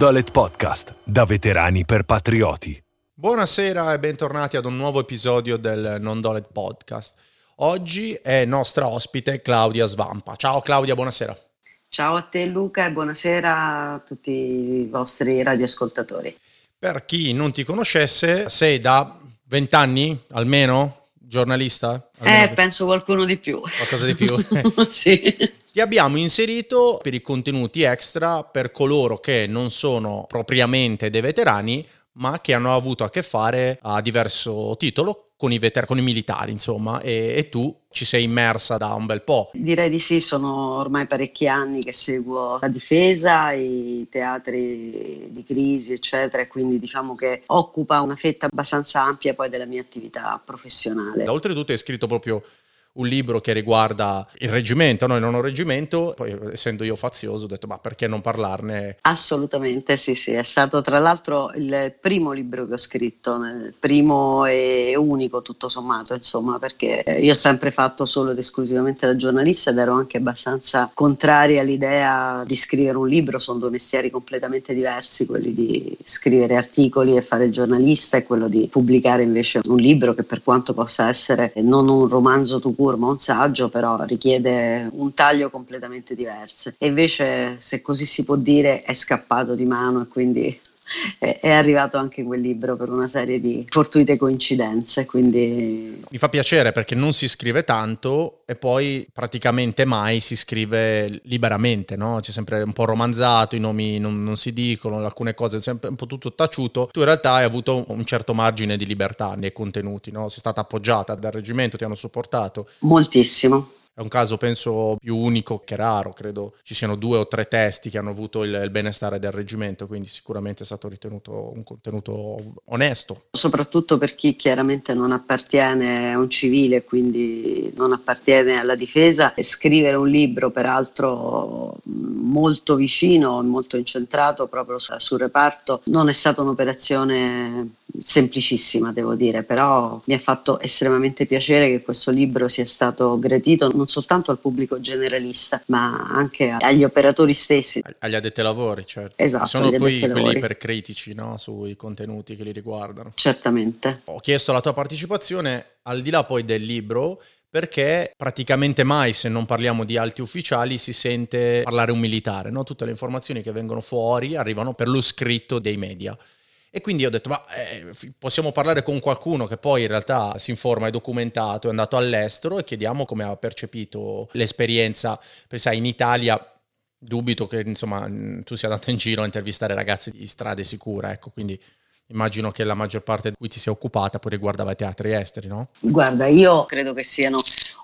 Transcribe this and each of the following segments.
Non Dolet Podcast, da veterani per patrioti. Buonasera e bentornati ad un nuovo episodio del Non Dolet Podcast. Oggi è nostra ospite Claudia Svampa. Ciao Claudia, buonasera. Ciao a te Luca e buonasera a tutti i vostri radioascoltatori. Per chi non ti conoscesse, sei da 20 anni almeno giornalista? Almeno eh, penso qualcuno di più. Qualcosa di più? sì. Ti abbiamo inserito per i contenuti extra per coloro che non sono propriamente dei veterani, ma che hanno avuto a che fare a diverso titolo con i, veter- con i militari, insomma, e, e, tu ci sei immersa da un bel po'. Direi di sì, sono ormai parecchi anni che seguo la difesa, i teatri di crisi, eccetera, e quindi diciamo che occupa una fetta abbastanza ampia poi della mia attività professionale. Oltretutto hai scritto proprio un libro che riguarda il reggimento, noi non ho reggimento, poi essendo io fazioso ho detto ma perché non parlarne? Assolutamente sì, sì, è stato tra l'altro il primo libro che ho scritto, il primo e unico tutto sommato, insomma, perché io ho sempre fatto solo ed esclusivamente da giornalista ed ero anche abbastanza contraria all'idea di scrivere un libro, sono due mestieri completamente diversi, quelli di scrivere articoli e fare giornalista e quello di pubblicare invece un libro che per quanto possa essere non un romanzo tu curma, un saggio, però richiede un taglio completamente diverso. E invece, se così si può dire, è scappato di mano e quindi è arrivato anche quel libro per una serie di fortuite coincidenze. Quindi... Mi fa piacere perché non si scrive tanto e poi praticamente mai si scrive liberamente, no? C'è sempre un po' romanzato, i nomi non, non si dicono, alcune cose sempre un po' tutto taciuto. Tu in realtà hai avuto un certo margine di libertà nei contenuti, no? Sei stata appoggiata dal reggimento, ti hanno supportato. Moltissimo è un caso, penso, più unico che raro. Credo ci siano due o tre testi che hanno avuto il, il benestare del reggimento, quindi sicuramente è stato ritenuto un contenuto onesto. Soprattutto per chi chiaramente non appartiene a un civile, quindi non appartiene alla difesa, e scrivere un libro, peraltro molto vicino, molto incentrato proprio sul reparto, non è stata un'operazione semplicissima, devo dire, però mi ha fatto estremamente piacere che questo libro sia stato gradito non soltanto al pubblico generalista, ma anche agli operatori stessi. Agli addetti ai lavori, certo. Esatto. Sono poi quelli ipercritici no? sui contenuti che li riguardano. Certamente. Ho chiesto la tua partecipazione al di là poi del libro perché praticamente mai, se non parliamo di alti ufficiali, si sente parlare un militare, no? tutte le informazioni che vengono fuori arrivano per lo scritto dei media. E quindi ho detto, ma eh, possiamo parlare con qualcuno che poi in realtà si informa, è documentato, è andato all'estero e chiediamo come ha percepito l'esperienza. Perché in Italia dubito che insomma tu sia andato in giro a intervistare ragazzi di strade sicure, ecco, quindi immagino che la maggior parte di cui ti sei occupata poi riguardava i teatri esteri, no? Guarda, io credo che siano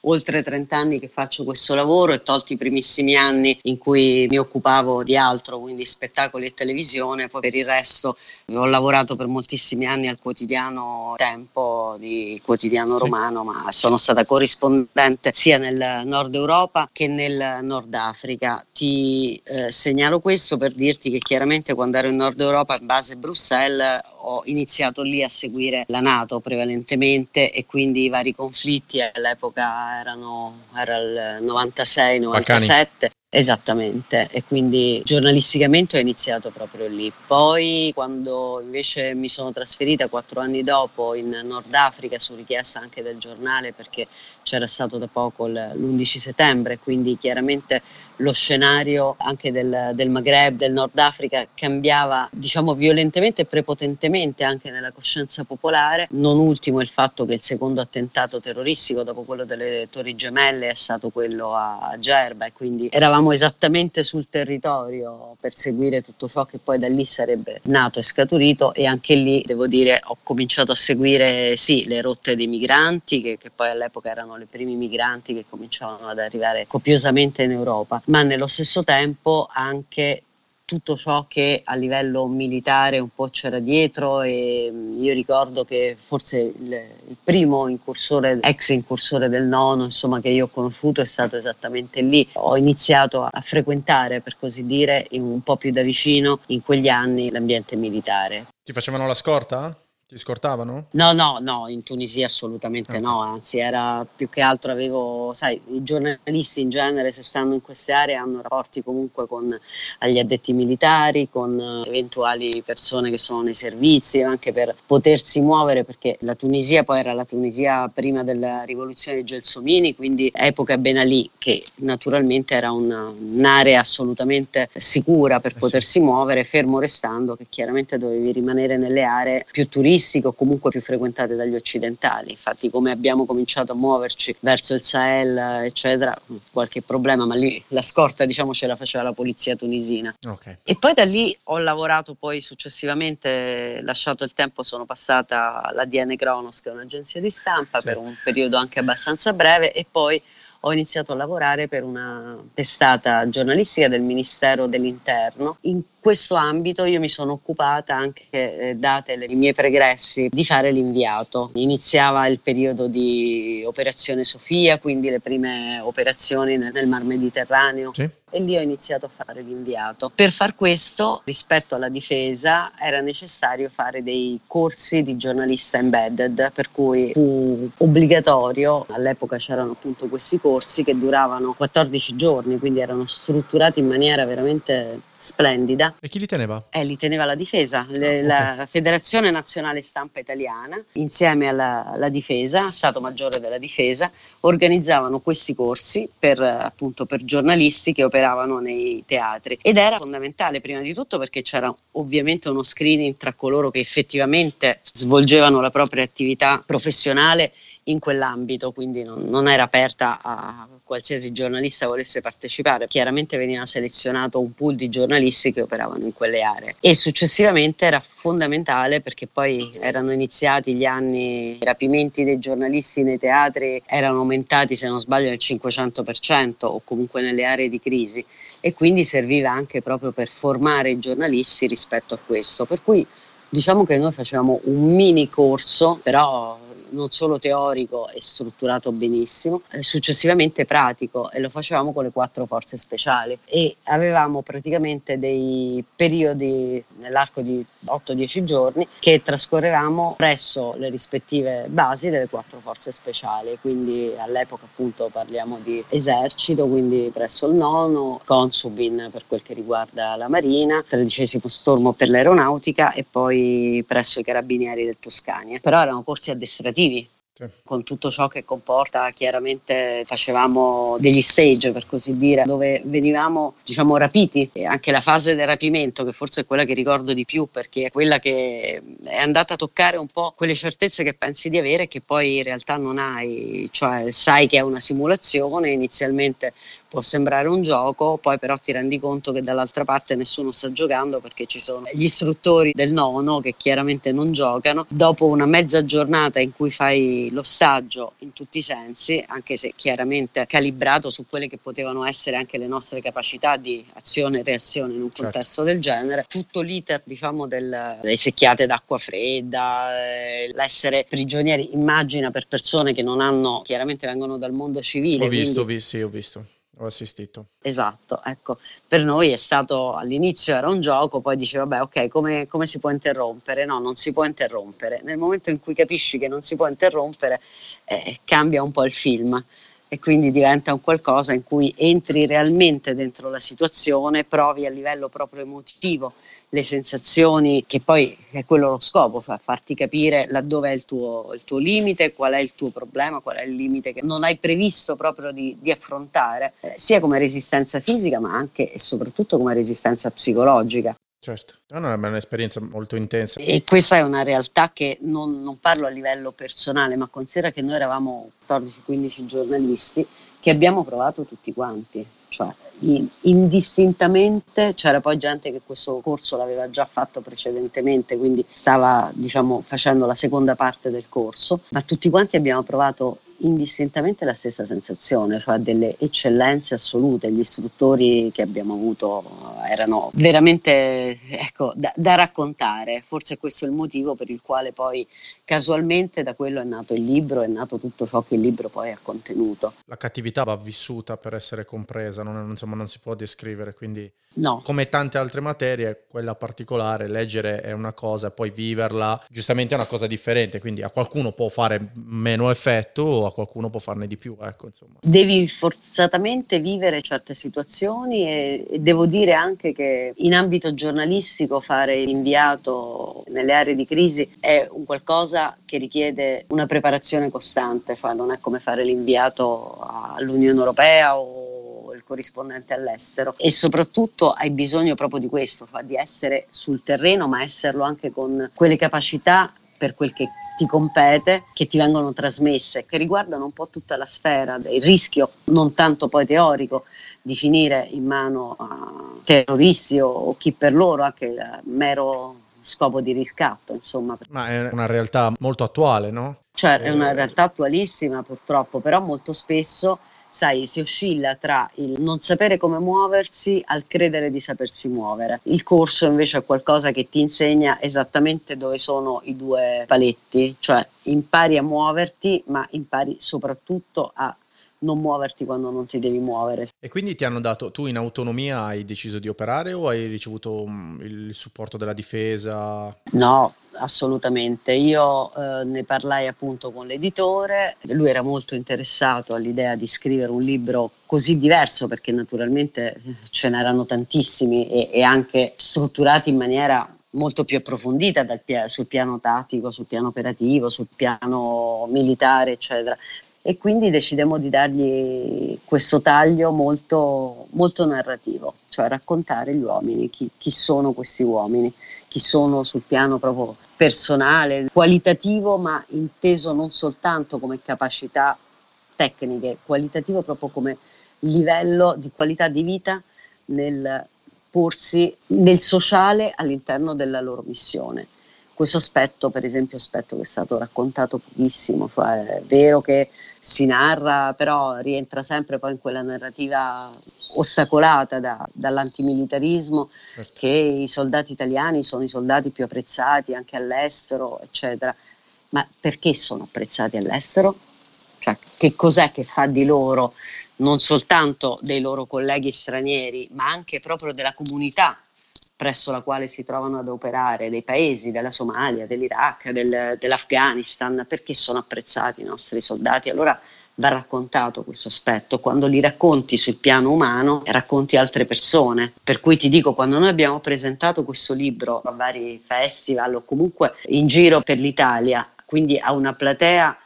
oltre 30 anni che faccio questo lavoro e tolti i primissimi anni in cui mi occupavo di altro, quindi spettacoli e televisione, poi per il resto ho lavorato per moltissimi anni al quotidiano Tempo di quotidiano sì. romano, ma sono stata corrispondente sia nel nord Europa che nel Nord Africa. Ti eh, segnalo questo per dirti che chiaramente quando ero in Nord Europa in base a Bruxelles ho iniziato lì a seguire la Nato prevalentemente e quindi i vari conflitti all'epoca erano era il 96-97 Esattamente, e quindi giornalisticamente ho iniziato proprio lì. Poi quando invece mi sono trasferita quattro anni dopo in Nord Africa su richiesta anche del giornale perché c'era stato da poco l'11 settembre, quindi chiaramente lo scenario anche del, del Maghreb, del Nord Africa cambiava diciamo violentemente e prepotentemente anche nella coscienza popolare, non ultimo il fatto che il secondo attentato terroristico dopo quello delle Torri Gemelle è stato quello a Gerba e quindi eravamo esattamente sul territorio per seguire tutto ciò che poi da lì sarebbe nato e scaturito e anche lì devo dire ho cominciato a seguire sì le rotte dei migranti che, che poi all'epoca erano i primi migranti che cominciavano ad arrivare copiosamente in Europa ma nello stesso tempo anche tutto ciò che a livello militare un po' c'era dietro e io ricordo che forse il, il, primo incursore, ex incursore del nono, insomma, che io ho conosciuto è stato esattamente lì. Ho iniziato a frequentare, per così dire, un po' più da vicino in quegli anni l'ambiente militare. Ti facevano la scorta? Ti scortavano? No, no, no, in Tunisia assolutamente okay. no, anzi era più che altro avevo, sai, i giornalisti in genere se stanno in queste aree hanno rapporti comunque con gli addetti militari, con eventuali persone che sono nei servizi, anche per potersi muovere perché la Tunisia poi era la Tunisia prima della rivoluzione di Gelsomini, quindi epoca Ben Ali che naturalmente era una, un'area assolutamente sicura per eh potersi sì. muovere, fermo restando che chiaramente dovevi rimanere nelle aree più turistiche turistiche o comunque più frequentate dagli occidentali. Infatti come abbiamo cominciato a muoverci verso il Sahel, eccetera, qualche problema, ma lì la scorta diciamo ce la faceva la polizia tunisina. Okay. E poi da lì ho lavorato poi successivamente, lasciato il tempo, sono passata alla DN Kronos, che è un'agenzia di stampa, sì. per un periodo anche abbastanza breve e poi ho iniziato a lavorare per una testata giornalistica del Ministero dell'Interno. In questo ambito io mi sono occupata anche, eh, date le, i miei pregressi, di fare l'inviato. Iniziava il periodo di Operazione Sofia, quindi le prime operazioni nel, nel Mar Mediterraneo. Sì e lì ho iniziato a fare l'inviato. Per far questo, rispetto alla difesa, era necessario fare dei corsi di giornalista embedded, per cui fu obbligatorio, all'epoca c'erano appunto questi corsi che duravano 14 giorni, quindi erano strutturati in maniera veramente splendida. E chi li teneva? Eh, li teneva la difesa, le, ah, okay. la Federazione Nazionale Stampa Italiana, insieme alla, alla, difesa, Stato Maggiore della Difesa, organizzavano questi corsi per, appunto, per giornalisti che operavano nei teatri. Ed era fondamentale, prima di tutto, perché c'era ovviamente uno screening tra coloro che effettivamente svolgevano la propria attività professionale in quell'ambito, quindi non, non, era aperta a qualsiasi giornalista volesse partecipare. Chiaramente veniva selezionato un pool di giornalisti che operavano in quelle aree e successivamente era fondamentale perché poi erano iniziati gli anni, i rapimenti dei giornalisti nei teatri erano aumentati se non sbaglio del 500% o comunque nelle aree di crisi e quindi serviva anche proprio per formare i giornalisti rispetto a questo. Per cui diciamo che noi facevamo un mini corso, però non solo teorico e strutturato benissimo, eh, successivamente pratico e lo facevamo con le quattro forze speciali e avevamo praticamente dei periodi nell'arco di 8-10 giorni che trascorrevamo presso le rispettive basi delle quattro forze speciali, quindi all'epoca appunto parliamo di esercito, quindi presso il nono, Consubin per quel che riguarda la Marina, tredicesimo stormo per l'aeronautica e poi presso i carabinieri del Toscania. Però erano corsi addestrativi operativi. Sì. Con tutto ciò che comporta, chiaramente facevamo degli stage per così dire, dove venivamo diciamo rapiti e anche la fase del rapimento, che forse è quella che ricordo di più perché è quella che è andata a toccare un po' quelle certezze che pensi di avere e che poi in realtà non hai, cioè sai che è una simulazione, inizialmente può sembrare un gioco, poi però ti rendi conto che dall'altra parte nessuno sta giocando perché ci sono gli istruttori del nono che chiaramente non giocano. Dopo una mezza giornata in cui fai l'ostaggio in tutti i sensi, anche se chiaramente calibrato su quelle che potevano essere anche le nostre capacità di azione e reazione in un certo. contesto del genere, tutto l'iter diciamo del, delle secchiate d'acqua fredda, eh, l'essere prigionieri, immagina per persone che non hanno, chiaramente vengono dal mondo civile. Ho visto, quindi, sì, ho visto ho assistito. Esatto, ecco, per noi è stato all'inizio era un gioco, poi dice vabbè ok, come, come, si può interrompere? No, non si può interrompere. Nel momento in cui capisci che non si può interrompere, eh, cambia un po' il film e quindi diventa un qualcosa in cui entri realmente dentro la situazione, provi a livello proprio emotivo le sensazioni, che poi è quello lo scopo, cioè farti capire laddove è il tuo, il tuo limite, qual è il tuo problema, qual è il limite che non hai previsto proprio di, di affrontare, eh, sia come resistenza fisica ma anche e soprattutto come resistenza psicologica. Certo, è un'esperienza molto intensa. E questa è una realtà che non, non parlo a livello personale, ma considera che noi eravamo 14-15 giornalisti che abbiamo provato tutti quanti, cioè indistintamente c'era poi gente che questo corso l'aveva già fatto precedentemente, quindi stava diciamo facendo la seconda parte del corso, ma tutti quanti abbiamo provato indistintamente la stessa sensazione, cioè delle eccellenze assolute. Gli istruttori che abbiamo avuto erano veramente ecco, da, da raccontare. Forse questo è il motivo per il quale poi casualmente da quello è nato il libro, è nato tutto ciò che il libro poi ha contenuto. La cattività va vissuta per essere compresa, non, insomma, non si può descrivere, quindi no. come tante altre materie, quella particolare, leggere è una cosa, poi viverla giustamente è una cosa differente, quindi a qualcuno può fare meno effetto a qualcuno può farne di più. Ecco, insomma. Devi forzatamente vivere certe situazioni e, e devo dire anche che in ambito giornalistico fare l'inviato nelle aree di crisi è un qualcosa cosa che richiede una preparazione costante, non è come fare l'inviato all'Unione Europea o il corrispondente all'estero e soprattutto hai bisogno proprio di questo, di essere sul terreno ma esserlo anche con quelle capacità per quel che ti compete, che ti vengono trasmesse, che riguardano un po' tutta la sfera del rischio, non tanto poi teorico, di finire in mano a terroristi o, chi per loro, anche mero scopo di riscatto, insomma. Ma è una realtà molto attuale, no? Cioè, è una realtà attualissima purtroppo, però molto spesso sai, si oscilla tra il non sapere come muoversi al credere di sapersi muovere. Il corso invece è qualcosa che ti insegna esattamente dove sono i due paletti, cioè impari a muoverti, ma impari soprattutto a non muoverti quando non ti devi muovere. E quindi ti hanno dato, tu in autonomia hai deciso di operare o hai ricevuto um, il supporto della difesa? No, assolutamente. Io eh, ne parlai appunto con l'editore, lui era molto interessato all'idea di scrivere un libro così diverso perché naturalmente eh, ce n'erano tantissimi e, e anche strutturati in maniera molto più approfondita pia- sul piano tattico, sul piano operativo, sul piano militare, eccetera e quindi decidemmo di dargli questo taglio molto, molto narrativo, cioè raccontare gli uomini, chi, chi, sono questi uomini, chi sono sul piano proprio personale, qualitativo, ma inteso non soltanto come capacità tecniche, qualitativo proprio come livello di qualità di vita nel porsi nel sociale all'interno della loro missione questo aspetto, per esempio, aspetto che è stato raccontato pochissimo, cioè è vero che si narra, però rientra sempre poi in quella narrativa ostacolata da, dall'antimilitarismo, certo. che i soldati italiani sono i soldati più apprezzati anche all'estero, eccetera. Ma perché sono apprezzati all'estero? Cioè, che cos'è che fa di loro non soltanto dei loro colleghi stranieri, ma anche proprio della comunità presso la quale si trovano ad operare dei paesi della Somalia, dell'Iraq, del, dell'Afghanistan, perché sono apprezzati i nostri soldati. Allora va raccontato questo aspetto, quando li racconti sul piano umano racconti altre persone, per cui ti dico quando noi abbiamo presentato questo libro a vari festival o comunque in giro per l'Italia, quindi a una platea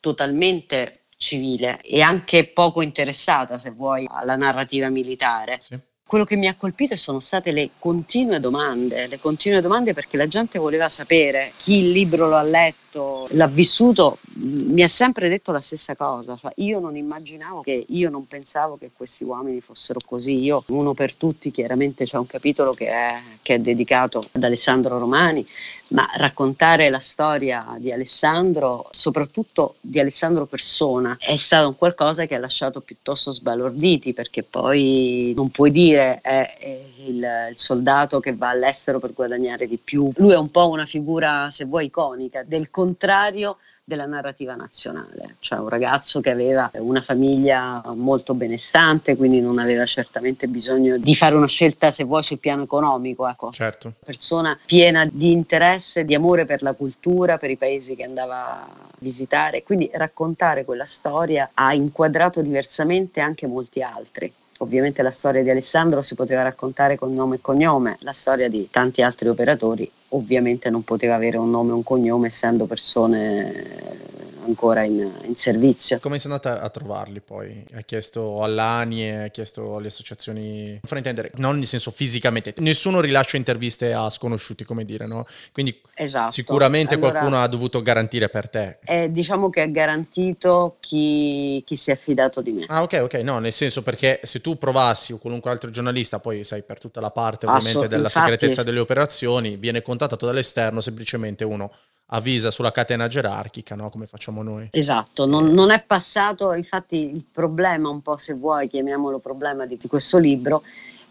totalmente civile e anche poco interessata se vuoi alla narrativa militare. Sì quello che mi ha colpito sono state le continue domande, le continue domande perché la gente voleva sapere chi il libro lo ha letto, l'ha vissuto, mi ha sempre detto la stessa cosa, cioè, io non immaginavo che, io non pensavo che questi uomini fossero così, io uno per tutti chiaramente c'è un capitolo che è, che è dedicato ad Alessandro Romani, ma raccontare la storia di Alessandro, soprattutto di Alessandro persona, è stato un qualcosa che ha lasciato piuttosto sbalorditi perché poi non puoi dire è, è il, il, soldato che va all'estero per guadagnare di più. Lui è un po' una figura, se vuoi, iconica, del contrario della narrativa nazionale, cioè un ragazzo che aveva una famiglia molto benestante, quindi non aveva certamente bisogno di fare una scelta, se vuoi, sul piano economico. Ecco. Certo. Persona piena di interesse, di amore per la cultura, per i paesi che andava a visitare, quindi raccontare quella storia ha inquadrato diversamente anche molti altri. Ovviamente la storia di Alessandro si poteva raccontare con nome e cognome, la storia di tanti altri operatori ovviamente non poteva avere un nome e un cognome essendo persone ancora in, in, servizio. Come sei andata a trovarli poi? Hai chiesto all'ANI, hai chiesto alle associazioni, non intendere, non nel senso fisicamente, nessuno rilascia interviste a sconosciuti, come dire, no? Quindi esatto. sicuramente allora, qualcuno ha dovuto garantire per te. Eh, diciamo che ha garantito chi, chi, si è fidato di me. Ah ok, ok, no, nel senso perché se tu provassi o qualunque altro giornalista, poi sai per tutta la parte ovviamente della infatti, segretezza delle operazioni, viene contattato dall'esterno semplicemente uno avvisa sulla catena gerarchica, no? come facciamo noi. Esatto, non, non, è passato, infatti il problema un po' se vuoi, chiamiamolo problema di, questo libro,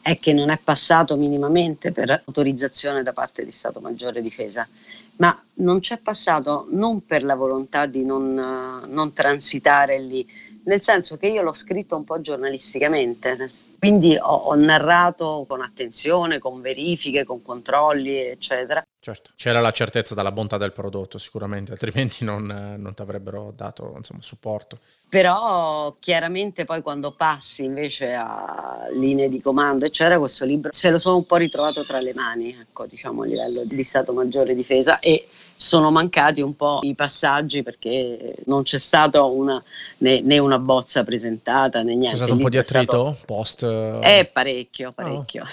è che non è passato minimamente per autorizzazione da parte di Stato Maggiore Difesa, ma non c'è passato non per la volontà di non, non transitare lì, nel senso che io l'ho scritto un po' giornalisticamente, quindi ho, ho, narrato con attenzione, con verifiche, con controlli, eccetera. Certo, c'era la certezza della bontà del prodotto sicuramente, altrimenti non, non ti avrebbero dato insomma, supporto. Però chiaramente poi quando passi invece a linee di comando, eccetera, questo libro se lo sono un po' ritrovato tra le mani, ecco, diciamo a livello di Stato Maggiore Difesa e sono mancati un po' i passaggi perché non c'è stata una, né, né, una bozza presentata né niente. C'è stato un po' di attrito stato... post? Eh, parecchio, parecchio.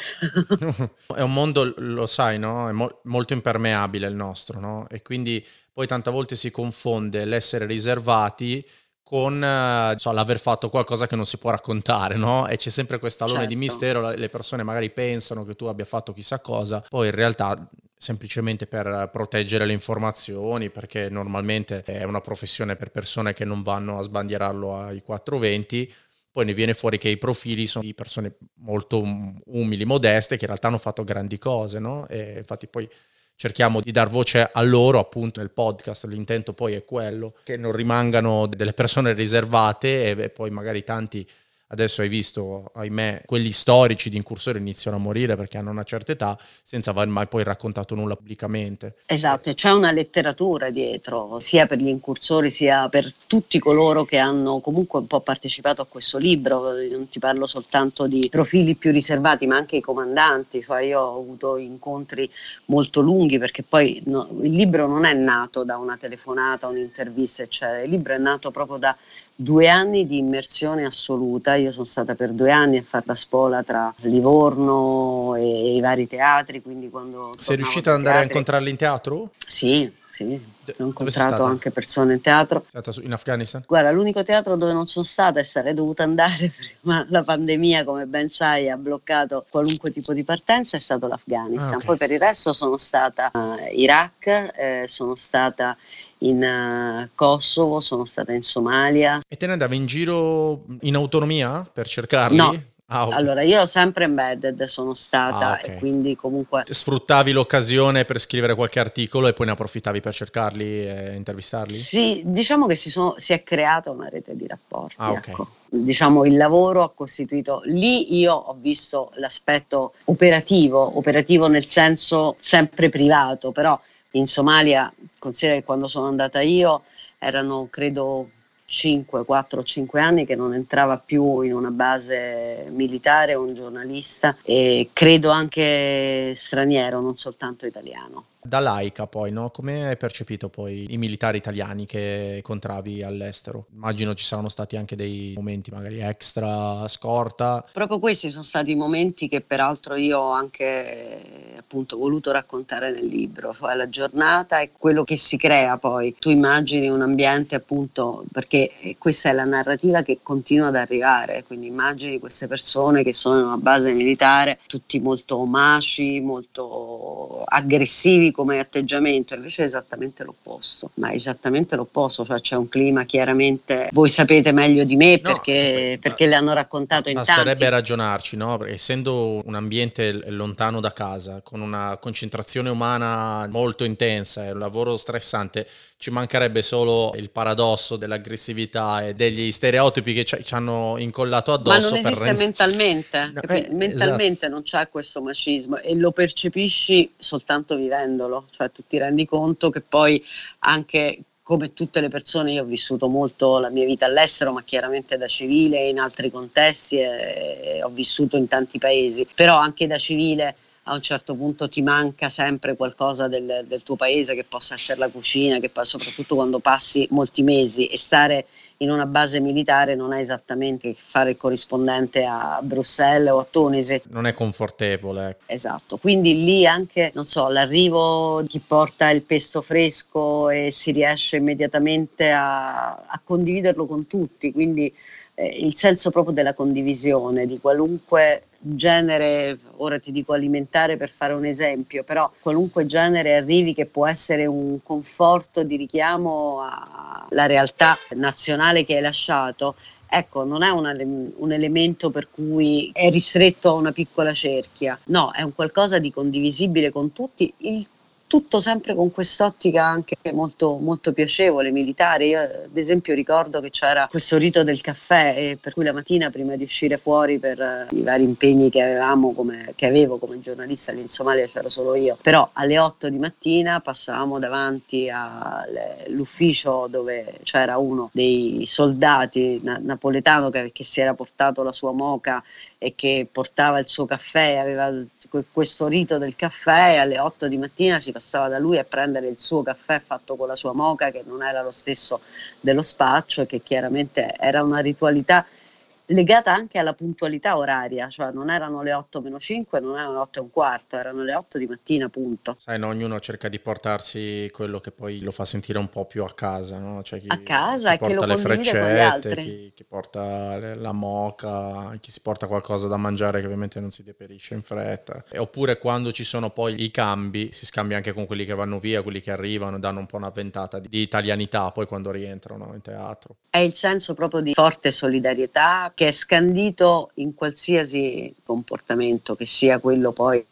Oh. È un mondo, lo sai, no? È mo- molto impermeabile il nostro, no? E quindi poi tante volte si confonde l'essere riservati con so, l'aver fatto qualcosa che non si può raccontare, no? E c'è sempre questo alone certo. di mistero, le persone magari pensano che tu abbia fatto chissà cosa, poi in realtà semplicemente per proteggere le informazioni, perché normalmente è una professione per persone che non vanno a sbandierarlo ai 420, poi ne viene fuori che i profili sono di persone molto umili, modeste, che in realtà hanno fatto grandi cose, no? E infatti poi cerchiamo di dar voce a loro appunto nel podcast, l'intento poi è quello, che non rimangano delle persone riservate e poi magari tanti Adesso hai visto, ahimè, quelli storici di incursori iniziano a morire perché hanno una certa età senza aver mai poi raccontato nulla pubblicamente. Esatto, c'è una letteratura dietro, sia per gli incursori sia per tutti coloro che hanno comunque un po' partecipato a questo libro. Non ti parlo soltanto di profili più riservati, ma anche i comandanti. Cioè io ho avuto incontri molto lunghi perché poi no, il libro non è nato da una telefonata, un'intervista, eccetera. Il libro è nato proprio da due anni di immersione assoluta. Io sono stata per due anni a fare la spola tra Livorno e, i vari teatri. Quindi quando Sei riuscita ad andare teatri... a incontrarli in teatro? Sì, sì. ho incontrato anche persone in teatro. Sei stata in Afghanistan? Guarda, l'unico teatro dove non sono stata e sarei dovuta andare, ma la pandemia, come ben sai, ha bloccato qualunque tipo di partenza, è stato l'Afghanistan. Ah, okay. Poi per il resto sono stata in uh, Iraq, eh, sono stata in uh, Kosovo, sono stata in Somalia. E te ne andavi in giro in autonomia per cercarli? No. Ah, okay. Allora, io sempre embedded sono stata ah, okay. e quindi comunque... Sfruttavi l'occasione per scrivere qualche articolo e poi ne approfittavi per cercarli e intervistarli? Sì, diciamo che si, sono, si è creata una rete di rapporti. Ah, okay. ecco. Diciamo il lavoro ha costituito... Lì io ho visto l'aspetto operativo, operativo nel senso sempre privato, però in Somalia, considera che quando sono andata io erano credo 5, 4, 5 anni che non entrava più in una base militare un giornalista e credo anche straniero, non soltanto italiano. Da laica poi, no? Come hai percepito poi i militari italiani che incontravi all'estero? Immagino ci saranno stati anche dei momenti magari extra, scorta. Proprio questi sono stati i momenti che peraltro io ho anche appunto voluto raccontare nel libro, cioè la giornata e quello che si crea poi. Tu immagini un ambiente appunto, perché questa è la narrativa che continua ad arrivare, quindi immagini queste persone che sono in una base militare, tutti molto maci, molto aggressivi come atteggiamento, invece è esattamente l'opposto, ma è esattamente l'opposto, cioè c'è un clima chiaramente, voi sapete meglio di me perché, no, perché le hanno raccontato in tanti. Basterebbe ragionarci, no? Perché essendo un ambiente lontano da casa, con una concentrazione umana molto intensa, è un lavoro stressante, ci mancherebbe solo il paradosso dell'aggressività e degli stereotipi che ci, ci hanno incollato addosso. Ma non esiste rend... mentalmente, no, eh, mentalmente esatto. non c'è questo macismo e lo percepisci soltanto vivendolo, cioè tu ti rendi conto che poi anche come tutte le persone io ho vissuto molto la mia vita all'estero, ma chiaramente da civile in altri contesti e ho vissuto in tanti paesi, però anche da civile a un certo punto ti manca sempre qualcosa del, del tuo paese, che possa essere la cucina, che poi, soprattutto quando passi molti mesi e stare in una base militare non è esattamente fare il corrispondente a Bruxelles o a Tunisi. Non è confortevole. Esatto, quindi lì anche, non so, l'arrivo di chi porta il pesto fresco e si riesce immediatamente a, a condividerlo con tutti, quindi il senso proprio della condivisione di qualunque genere, ora ti dico alimentare per fare un esempio, però qualunque genere arrivi che può essere un conforto di richiamo alla realtà nazionale che hai lasciato, ecco, non è un, un, elemento per cui è ristretto a una piccola cerchia, no, è un qualcosa di condivisibile con tutti. Il tutto sempre con quest'ottica anche molto, molto piacevole, militare. Io ad esempio ricordo che c'era questo rito del caffè e per cui la mattina prima di uscire fuori per eh, i vari impegni che avevamo, come, che avevo come giornalista lì in Somalia c'era solo io, però alle 8 di mattina passavamo davanti all'ufficio dove c'era uno dei soldati na- napoletano che, che si era portato la sua moca e che portava il suo caffè, aveva questo rito del caffè e alle 8 di mattina si passava da lui a prendere il suo caffè fatto con la sua moca che non era lo stesso dello spaccio e che chiaramente era una ritualità legata anche alla puntualità oraria, cioè non erano le 8 meno 5, non erano le 8 e un quarto, erano le 8 di mattina, punto. Sai, no, ognuno cerca di portarsi quello che poi lo fa sentire un po' più a casa, no? Cioè chi, a casa chi lo le freccette, chi, chi, porta la moca, chi si porta qualcosa da mangiare che ovviamente non si deperisce in fretta. E, oppure quando ci sono poi i cambi, si scambia anche con quelli che vanno via, quelli che arrivano, danno un po' una ventata di, di italianità poi quando rientrano in teatro. È il senso proprio di forte solidarietà che è scandito in qualsiasi comportamento, che sia quello poi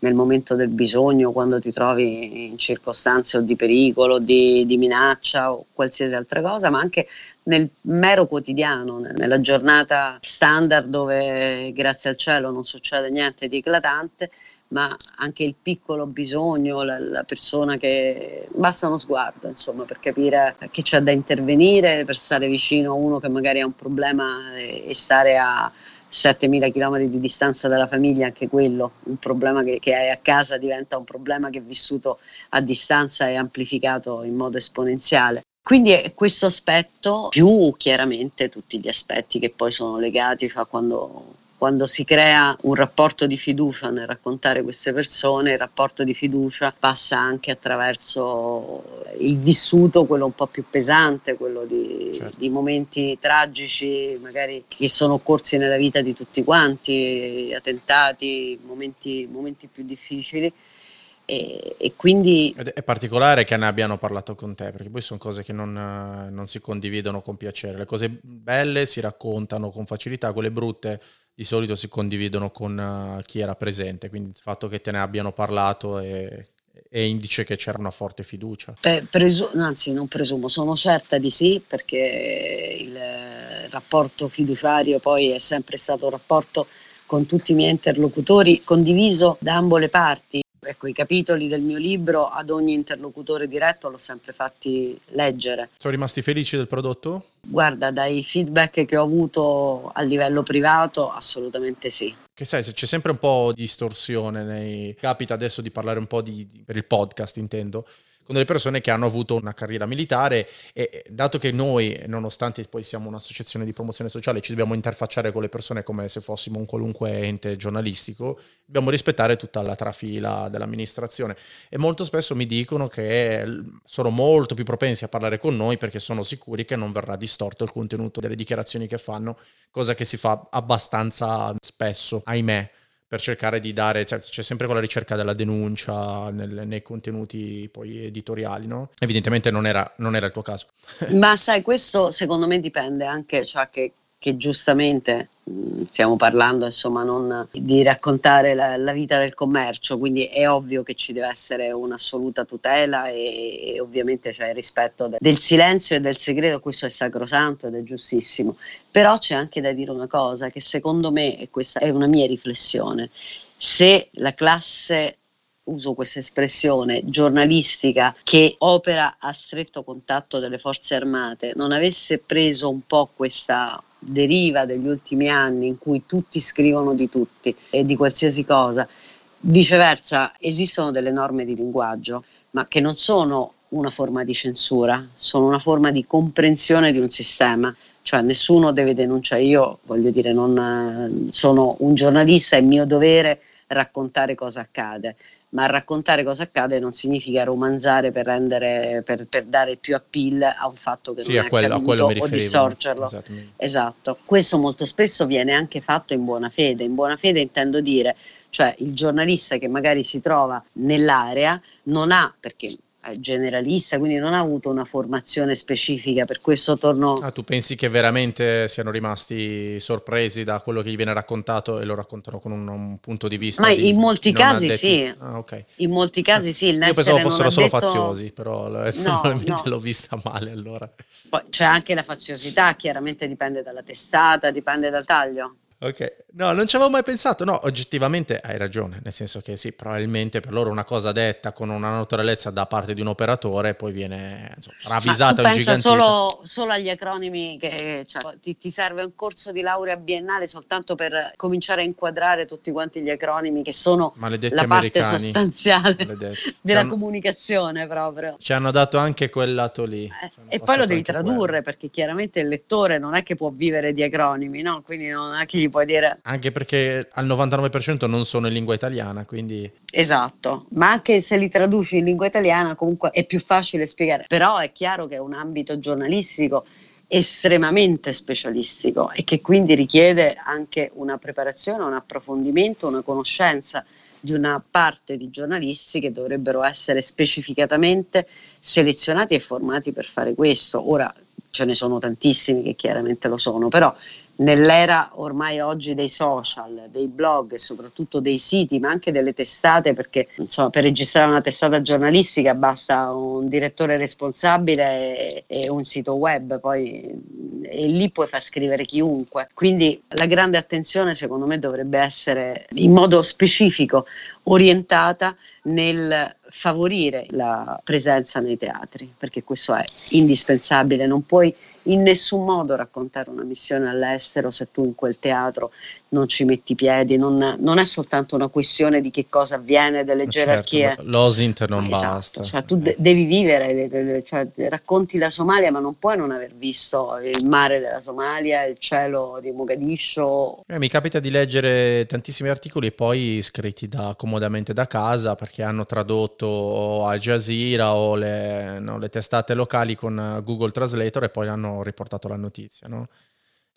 nel momento del bisogno, quando ti trovi in circostanze o di pericolo, di, di minaccia o qualsiasi altra cosa, ma anche nel mero quotidiano, nella giornata standard dove grazie al cielo non succede niente di eclatante, ma anche il piccolo bisogno, la, la, persona che basta uno sguardo, insomma, per capire che c'è da intervenire, per stare vicino a uno che magari ha un problema e, stare a 7000 km di distanza dalla famiglia, anche quello, un problema che, che hai a casa diventa un problema che è vissuto a distanza e amplificato in modo esponenziale. Quindi è questo aspetto, più chiaramente tutti gli aspetti che poi sono legati a quando quando si crea un rapporto di fiducia nel raccontare queste persone, il rapporto di fiducia passa anche attraverso il vissuto, quello un po' più pesante, quello di, certo. di momenti tragici, magari che sono occorsi nella vita di tutti quanti, attentati, momenti, momenti più difficili. E, e, quindi... è particolare che ne abbiano parlato con te, perché poi sono cose che non, non, si condividono con piacere. Le cose belle si raccontano con facilità, quelle brutte di solito si condividono con uh, chi era presente, quindi il fatto che te ne abbiano parlato è, è indice che c'era una forte fiducia. Beh, presu- anzi, non presumo, sono certa di sì, perché il rapporto fiduciario poi è sempre stato un rapporto con tutti i miei interlocutori condiviso da ambo le parti. Ecco, i capitoli del mio libro ad ogni interlocutore diretto l'ho sempre fatti leggere. Sono rimasti felici del prodotto? Guarda, dai feedback che ho avuto a livello privato, assolutamente sì. Che sai, c'è sempre un po' di distorsione, nei... capita adesso di parlare un po' di, per il podcast intendo, con delle persone che hanno avuto una carriera militare e dato che noi, nonostante poi siamo un'associazione di promozione sociale, ci dobbiamo interfacciare con le persone come se fossimo un qualunque ente giornalistico, dobbiamo rispettare tutta la trafila dell'amministrazione. E molto spesso mi dicono che sono molto più propensi a parlare con noi perché sono sicuri che non verrà distorto il contenuto delle dichiarazioni che fanno, cosa che si fa abbastanza spesso, ahimè per cercare di dare, cioè, c'è sempre quella ricerca della denuncia nel, nei contenuti poi editoriali, no? Evidentemente non era, non era il tuo caso. Ma sai, questo secondo me dipende anche, cioè che che giustamente stiamo parlando insomma non di raccontare la, la, vita del commercio, quindi è ovvio che ci deve essere un'assoluta tutela e, e ovviamente c'è il rispetto de, del silenzio e del segreto, questo è sacrosanto ed è giustissimo, però c'è anche da dire una cosa che secondo me, e questa è una mia riflessione, se la classe uso questa espressione, giornalistica che opera a stretto contatto delle forze armate non avesse preso un po' questa deriva degli ultimi anni in cui tutti scrivono di tutti e di qualsiasi cosa. Viceversa, esistono delle norme di linguaggio, ma che non sono una forma di censura, sono una forma di comprensione di un sistema. Cioè nessuno deve denunciare, io voglio dire, non sono un giornalista, è mio dovere raccontare cosa accade ma raccontare cosa accade non significa romanzare per, rendere, per, per dare più appeal a un fatto che sì, non è quello, accaduto o distorcerlo. Esatto. Questo molto spesso viene anche fatto in buona fede. In buona fede intendo dire, cioè il giornalista che magari si trova nell'area non ha, perché generalista, quindi non ha avuto una formazione specifica, per questo torno... Ah, tu pensi che veramente siano rimasti sorpresi da quello che gli viene raccontato e lo raccontano con un, un punto di vista? Ma di, in molti casi addetti? sì, ah, okay. in molti casi sì. Io pensavo fossero solo addetto... faziosi, però no, probabilmente no. l'ho vista male allora. Poi c'è anche la faziosità, chiaramente dipende dalla testata, dipende dal taglio. Ok, no, non ci avevo mai pensato. No, oggettivamente hai ragione, nel senso che sì, probabilmente per loro una cosa detta con una naturalezza da parte di un operatore poi viene insomma, ravvisata o ingigantita. Solo, solo agli acronimi che cioè, ti, ti, serve un corso di laurea biennale soltanto per cominciare a inquadrare tutti quanti gli acronimi che sono Maledetti la parte sostanziale della hanno, comunicazione proprio. Ci hanno dato anche quel lato lì. Eh, e poi lo devi tradurre quello. perché chiaramente il lettore non è che può vivere di acronimi, no? Quindi non è che gli puoi dire. Anche perché al 99% non sono in lingua italiana, quindi. Esatto, ma anche se li traduci in lingua italiana comunque è più facile spiegare. Però è chiaro che è un ambito giornalistico estremamente specialistico e che quindi richiede anche una preparazione, un approfondimento, una conoscenza di una parte di giornalisti che dovrebbero essere specificatamente selezionati e formati per fare questo. Ora ce ne sono tantissimi che chiaramente lo sono, però nell'era ormai oggi dei social, dei blog e soprattutto dei siti, ma anche delle testate, perché insomma, per registrare una testata giornalistica basta un direttore responsabile e, e un sito web, poi e lì puoi far scrivere chiunque. Quindi la grande attenzione secondo me dovrebbe essere in modo specifico orientata nel favorire la presenza nei teatri, perché questo è indispensabile, non puoi in nessun modo raccontare una missione all'estero se tu in quel teatro non ci metti piedi, non, non è soltanto una questione di che cosa avviene, delle certo, gerarchie. Certo, l'osint non esatto, basta. Cioè, tu de- devi vivere, cioè, racconti la Somalia, ma non puoi non aver visto il mare della Somalia, il cielo di Mogadiscio. Eh, mi capita di leggere tantissimi articoli poi scritti da, comodamente da casa perché hanno tradotto Al Jazeera o le, no, le testate locali con Google Translator e poi hanno riportato la notizia. No?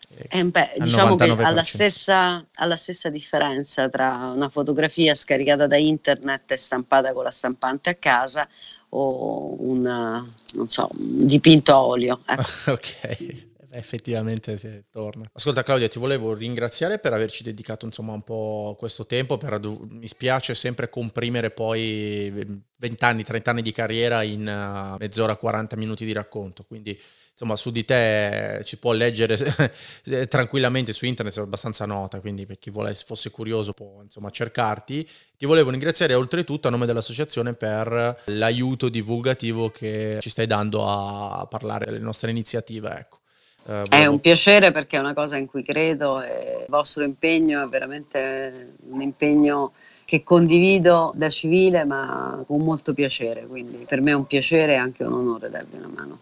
Eh, beh, diciamo che alla stessa, alla stessa, differenza tra una fotografia scaricata da internet e stampata con la stampante a casa o un, so, un dipinto a olio. Ecco. ok effettivamente si torna. Ascolta Claudia, ti volevo ringraziare per averci dedicato insomma un po' questo tempo, per, mi spiace sempre comprimere poi 20 anni, 30 anni di carriera in uh, mezz'ora, 40 minuti di racconto, quindi insomma su di te ci può leggere tranquillamente su internet, è abbastanza nota, quindi per chi volesse, fosse curioso può insomma cercarti. Ti volevo ringraziare oltretutto a nome dell'associazione per l'aiuto divulgativo che ci stai dando a parlare delle nostre iniziative. Ecco. Eh, è un piacere perché è una cosa in cui credo e il vostro impegno è veramente un impegno che condivido da civile ma con molto piacere, quindi per me è un piacere e anche un onore darvi una mano.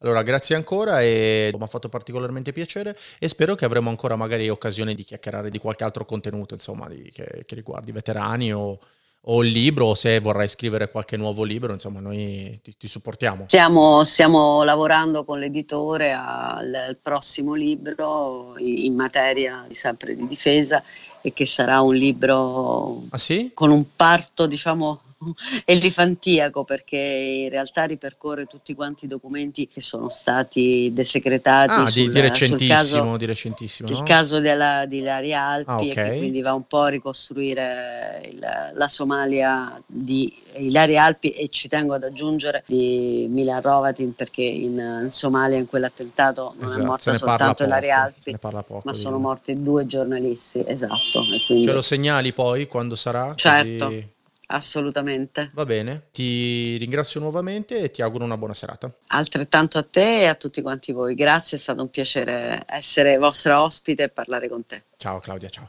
Allora, grazie ancora e mi ha fatto particolarmente piacere e spero che avremo ancora magari occasione di chiacchierare di qualche altro contenuto, insomma, di, che, che riguardi veterani o, o il libro o se vorrai scrivere qualche nuovo libro, insomma noi ti, ti supportiamo. Stiamo, stiamo, lavorando con l'editore al, al prossimo libro in, materia di sempre di difesa e che sarà un libro ah, sì? con un parto diciamo elefantiaco perché in realtà ripercorre tutti quanti i documenti che sono stati desecretati ah, sul, di, recentissimo, caso, di recentissimo il no? caso della, di Ilaria Alpi ah, okay. e quindi va un po' a ricostruire il, la Somalia di Ilaria Alpi e ci tengo ad aggiungere di Milan Rovatin perché in, in Somalia in quell'attentato non esatto, è morta soltanto Ilaria Alpi poco, ma sono morti due giornalisti esatto ce lo segnali poi quando sarà? certo Così... Assolutamente. Va bene, ti ringrazio nuovamente e ti auguro una buona serata. Altrettanto a te e a tutti quanti voi. Grazie, è stato un piacere essere vostra ospite e parlare con te. Ciao Claudia, ciao.